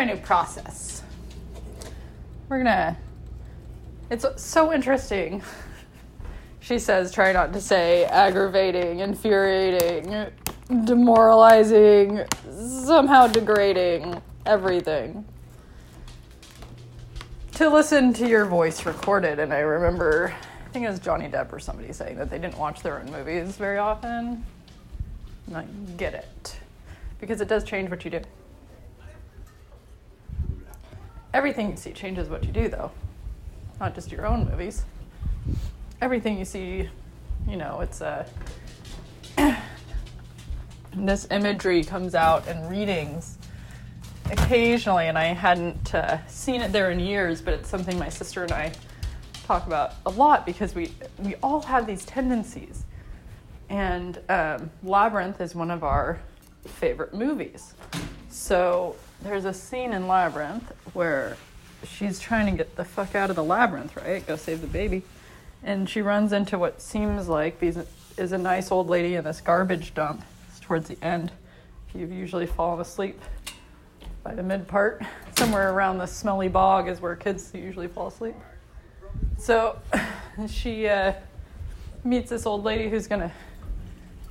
A new process. We're gonna. It's so interesting. She says, try not to say aggravating, infuriating, demoralizing, somehow degrading, everything. To listen to your voice recorded, and I remember, I think it was Johnny Depp or somebody saying that they didn't watch their own movies very often. And I get it. Because it does change what you do. Everything you see changes what you do, though, not just your own movies. Everything you see, you know, it's a. this imagery comes out in readings occasionally, and I hadn't uh, seen it there in years, but it's something my sister and I talk about a lot because we we all have these tendencies, and um, Labyrinth is one of our favorite movies. So there's a scene in Labyrinth where she's trying to get the fuck out of the labyrinth, right? Go save the baby. And she runs into what seems like these is a nice old lady in this garbage dump. It's towards the end. You've usually fallen asleep by the mid part. Somewhere around the smelly bog is where kids usually fall asleep. So she uh, meets this old lady who's gonna,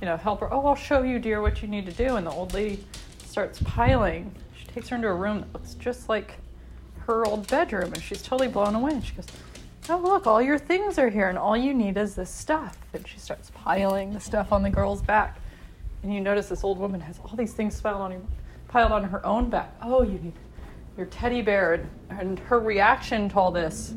you know, help her. Oh, I'll show you, dear, what you need to do. And the old lady starts piling She takes her into a room that looks just like her old bedroom, and she's totally blown away. And she goes, Oh, look, all your things are here, and all you need is this stuff. And she starts piling the stuff on the girl's back. And you notice this old woman has all these things piled on, her, piled on her own back. Oh, you need your teddy bear. And, and her reaction to all this,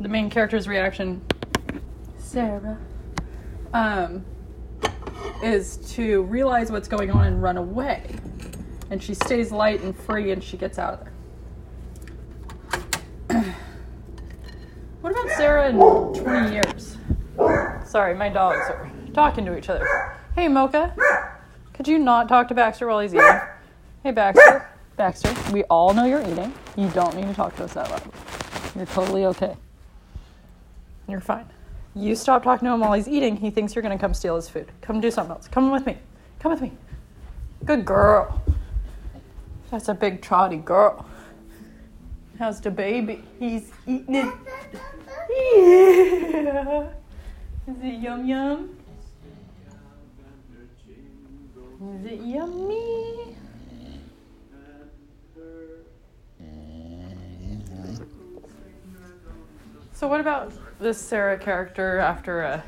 the main character's reaction, Sarah, um, is to realize what's going on and run away and she stays light and free and she gets out of there. what about Sarah in 20 years? Sorry, my dogs are talking to each other. Hey, Mocha, could you not talk to Baxter while he's eating? Hey, Baxter. Baxter, we all know you're eating. You don't need to talk to us that loud. You're totally okay. You're fine. You stop talking to him while he's eating, he thinks you're going to come steal his food. Come do something else. Come with me. Come with me. Good girl. That's a big trotty girl. How's the baby? He's eating it. Yeah. Is it yum yum? Is it yummy? So what about this Sarah character after uh,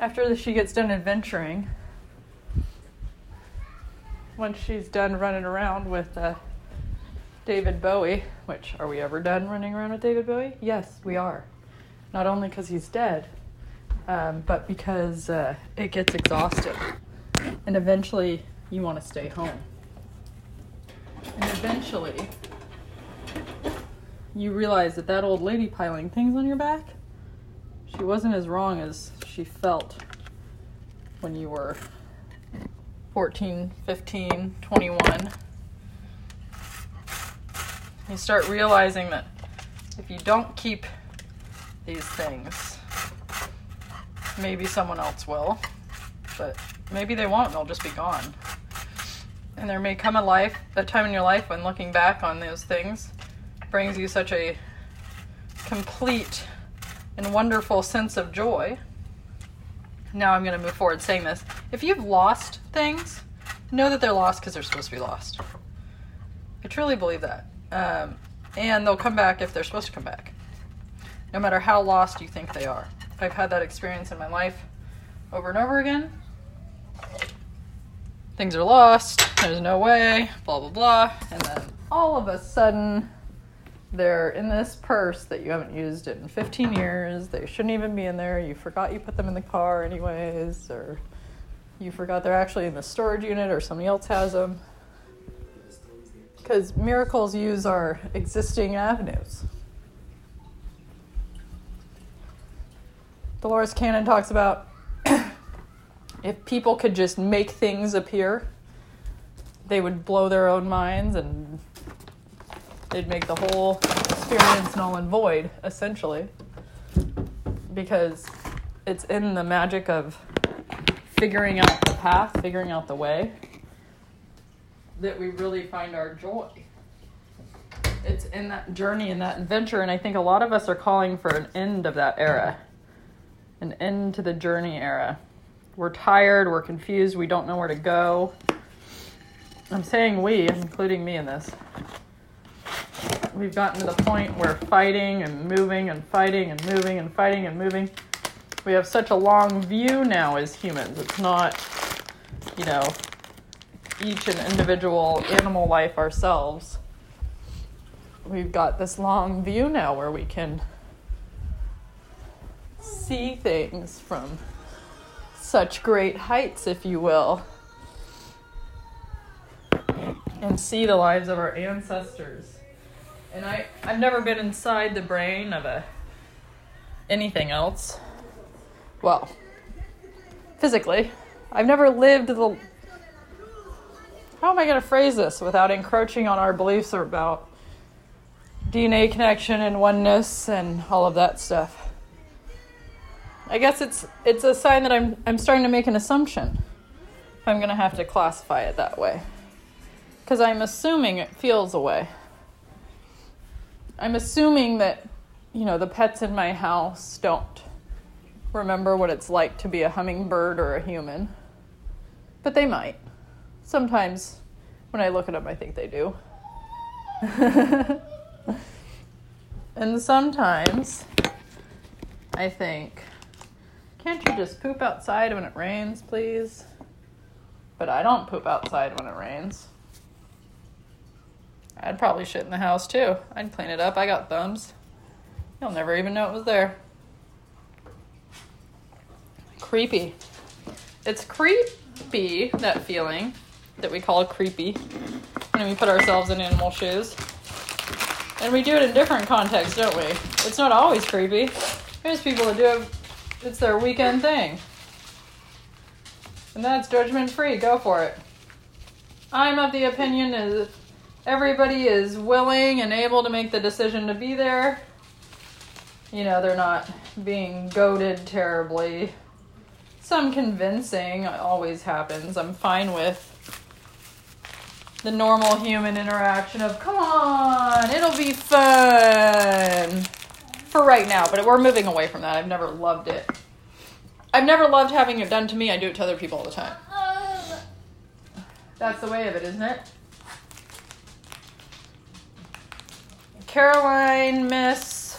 after she gets done adventuring? Once she's done running around with uh, David Bowie, which are we ever done running around with David Bowie? Yes, we are. Not only because he's dead, um, but because uh, it gets exhausted. And eventually you want to stay home. And eventually you realize that that old lady piling things on your back, she wasn't as wrong as she felt when you were 14, 15, 21, you start realizing that if you don't keep these things, maybe someone else will, but maybe they won't they'll just be gone. And there may come a life, a time in your life when looking back on those things brings you such a complete and wonderful sense of joy now I'm going to move forward saying this. If you've lost things, know that they're lost because they're supposed to be lost. I truly believe that. Um, and they'll come back if they're supposed to come back, no matter how lost you think they are. I've had that experience in my life over and over again. Things are lost, there's no way, blah, blah, blah. And then all of a sudden, they're in this purse that you haven't used in 15 years. They shouldn't even be in there. You forgot you put them in the car, anyways, or you forgot they're actually in the storage unit or somebody else has them. Because miracles use our existing avenues. Dolores Cannon talks about if people could just make things appear, they would blow their own minds and they'd make the whole experience null and void, essentially. Because it's in the magic of figuring out the path, figuring out the way, that we really find our joy. it's in that journey and that adventure, and I think a lot of us are calling for an end of that era, an end to the journey era. We're tired, we're confused, we don't know where to go. I'm saying we, including me in this. We've gotten to the point where fighting and moving and fighting and moving and fighting and moving. We have such a long view now as humans. It's not, you know, each an individual animal life ourselves. We've got this long view now where we can see things from such great heights, if you will and see the lives of our ancestors. And I, I've never been inside the brain of a anything else. Well, physically. I've never lived the how am I going to phrase this without encroaching on our beliefs about DNA connection and oneness and all of that stuff? I guess it's it's a sign that I'm I'm starting to make an assumption. I'm going to have to classify it that way because I'm assuming it feels a way. I'm assuming that, you know, the pets in my house don't remember what it's like to be a hummingbird or a human, but they might. Sometimes when I look at them, I think they do. and sometimes I think, can't you just poop outside when it rains, please? But I don't poop outside when it rains. I'd probably shit in the house too. I'd clean it up. I got thumbs. You'll never even know it was there. Creepy. It's creepy, that feeling that we call creepy when we put ourselves in animal shoes. And we do it in different contexts, don't we? It's not always creepy. There's people that do it, it's their weekend thing. And that's judgment free. Go for it. I'm of the opinion that everybody is willing and able to make the decision to be there. You know, they're not being goaded terribly. Some convincing always happens. I'm fine with the normal human interaction of, come on, it'll be fun. For right now, but we're moving away from that. I've never loved it. I've never loved having it done to me. I do it to other people all the time. That's the way of it, isn't it? Caroline Myss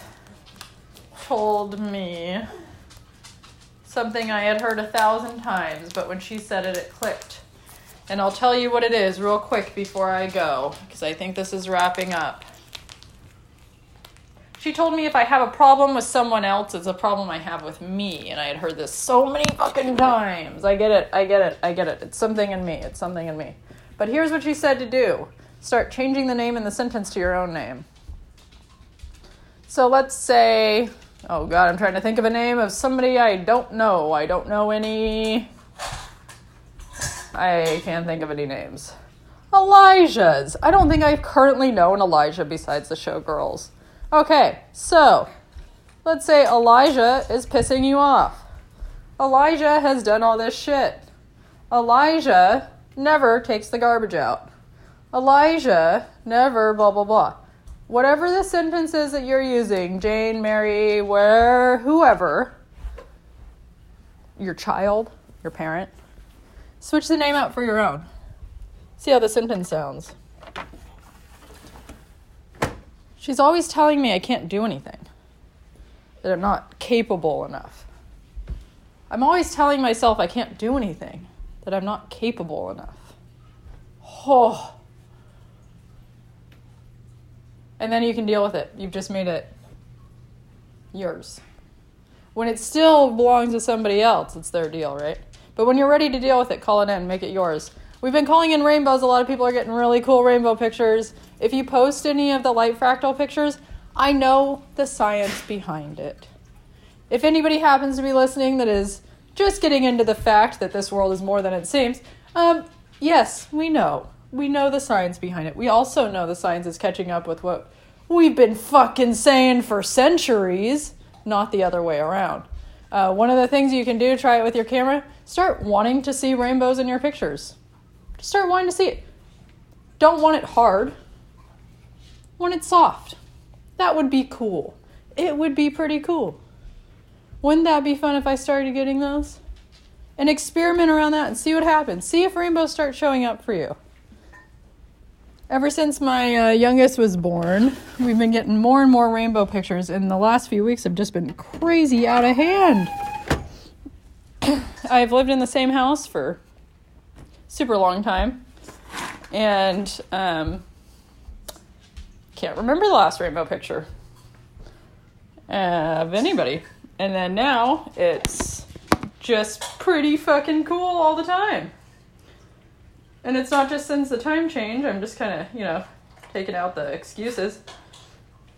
told me something I had heard a thousand times, but when she said it, it clicked. And I'll tell you what it is real quick before I go, because I think this is wrapping up. She told me if I have a problem with someone else, it's a problem I have with me. And I had heard this so many fucking times. I get it, I get it, I get it. It's something in me, it's something in me. But here's what she said to do start changing the name in the sentence to your own name. So let's say, oh God, I'm trying to think of a name of somebody I don't know. I don't know any. I can't think of any names. Elijah's. I don't think I currently know an Elijah besides the showgirls. Okay, so let's say Elijah is pissing you off. Elijah has done all this shit. Elijah never takes the garbage out. Elijah never blah blah blah whatever the sentence is that you're using, Jane, Mary, where, whoever, your child, your parent, switch the name out for your own. See how the sentence sounds. She's always telling me I can't do anything, that I'm not capable enough. I'm always telling myself I can't do anything, that I'm not capable enough. Oh. And then you can deal with it. You've just made it yours. When it still belongs to somebody else, it's their deal, right? But when you're ready to deal with it, call it in, make it yours. We've been calling in rainbows. A lot of people are getting really cool rainbow pictures. If you post any of the light fractal pictures, I know the science behind it. If anybody happens to be listening that is just getting into the fact that this world is more than it seems, um, yes, we know we know the science behind it. We also know the science is catching up with what we've been fucking saying for centuries, not the other way around. Uh, one of the things you can do, try it with your camera, start wanting to see rainbows in your pictures. Just start wanting to see it. Don't want it hard. want it soft. That would be cool. It would be pretty cool. Wouldn't that be fun if I started getting those? And experiment around that and see what happens. See if rainbows start showing up for you. Ever since my uh, youngest was born, we've been getting more and more rainbow pictures, and the last few weeks have just been crazy out of hand. I've lived in the same house for super long time, and um, can't remember the last rainbow picture of anybody. And then now it's just pretty fucking cool all the time. And it's not just since the time change, I'm just kind of, you know, taking out the excuses.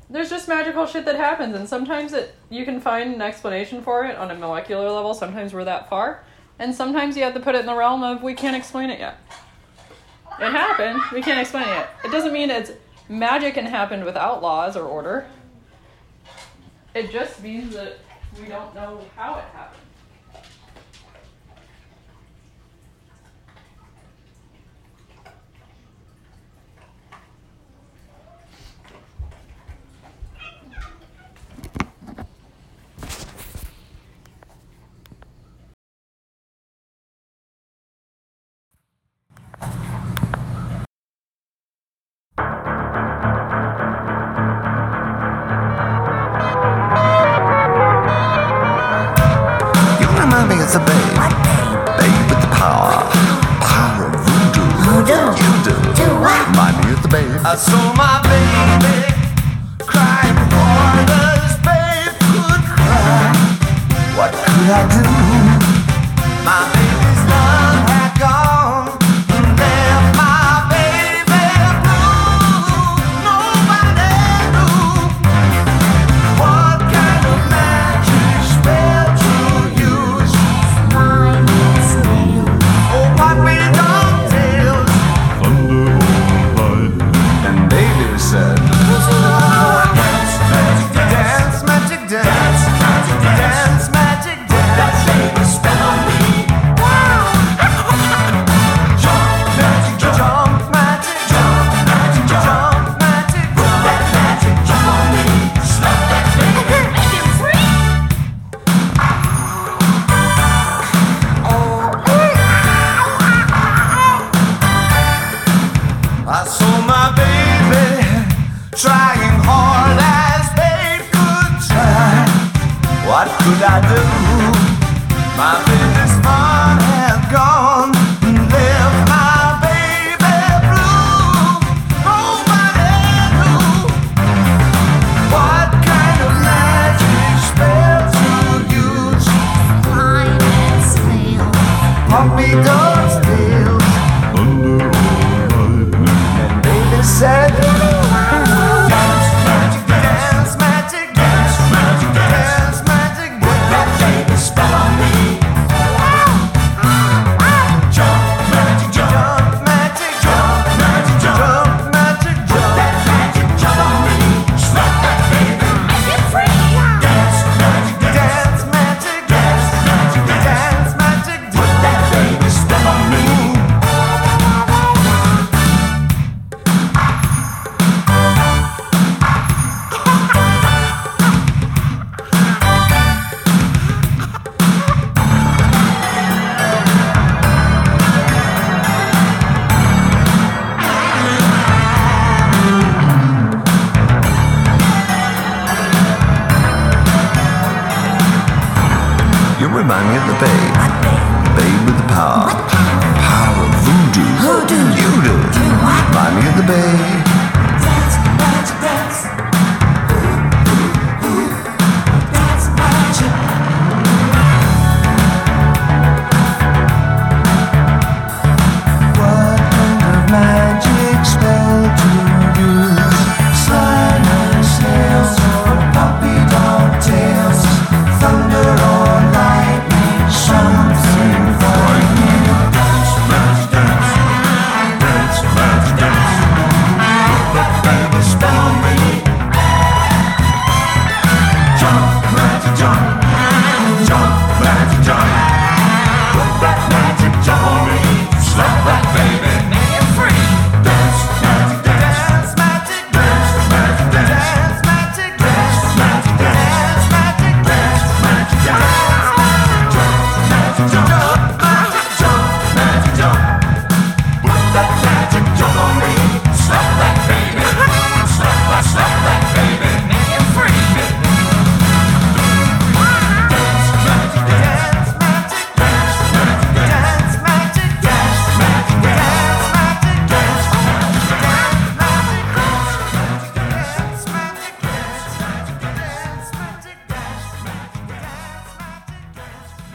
There's just magical shit that happens, and sometimes it you can find an explanation for it on a molecular level. Sometimes we're that far, and sometimes you have to put it in the realm of we can't explain it yet. It happened, we can't explain it yet. It doesn't mean it's magic and happened without laws or order. It just means that we don't know how it happened. Said,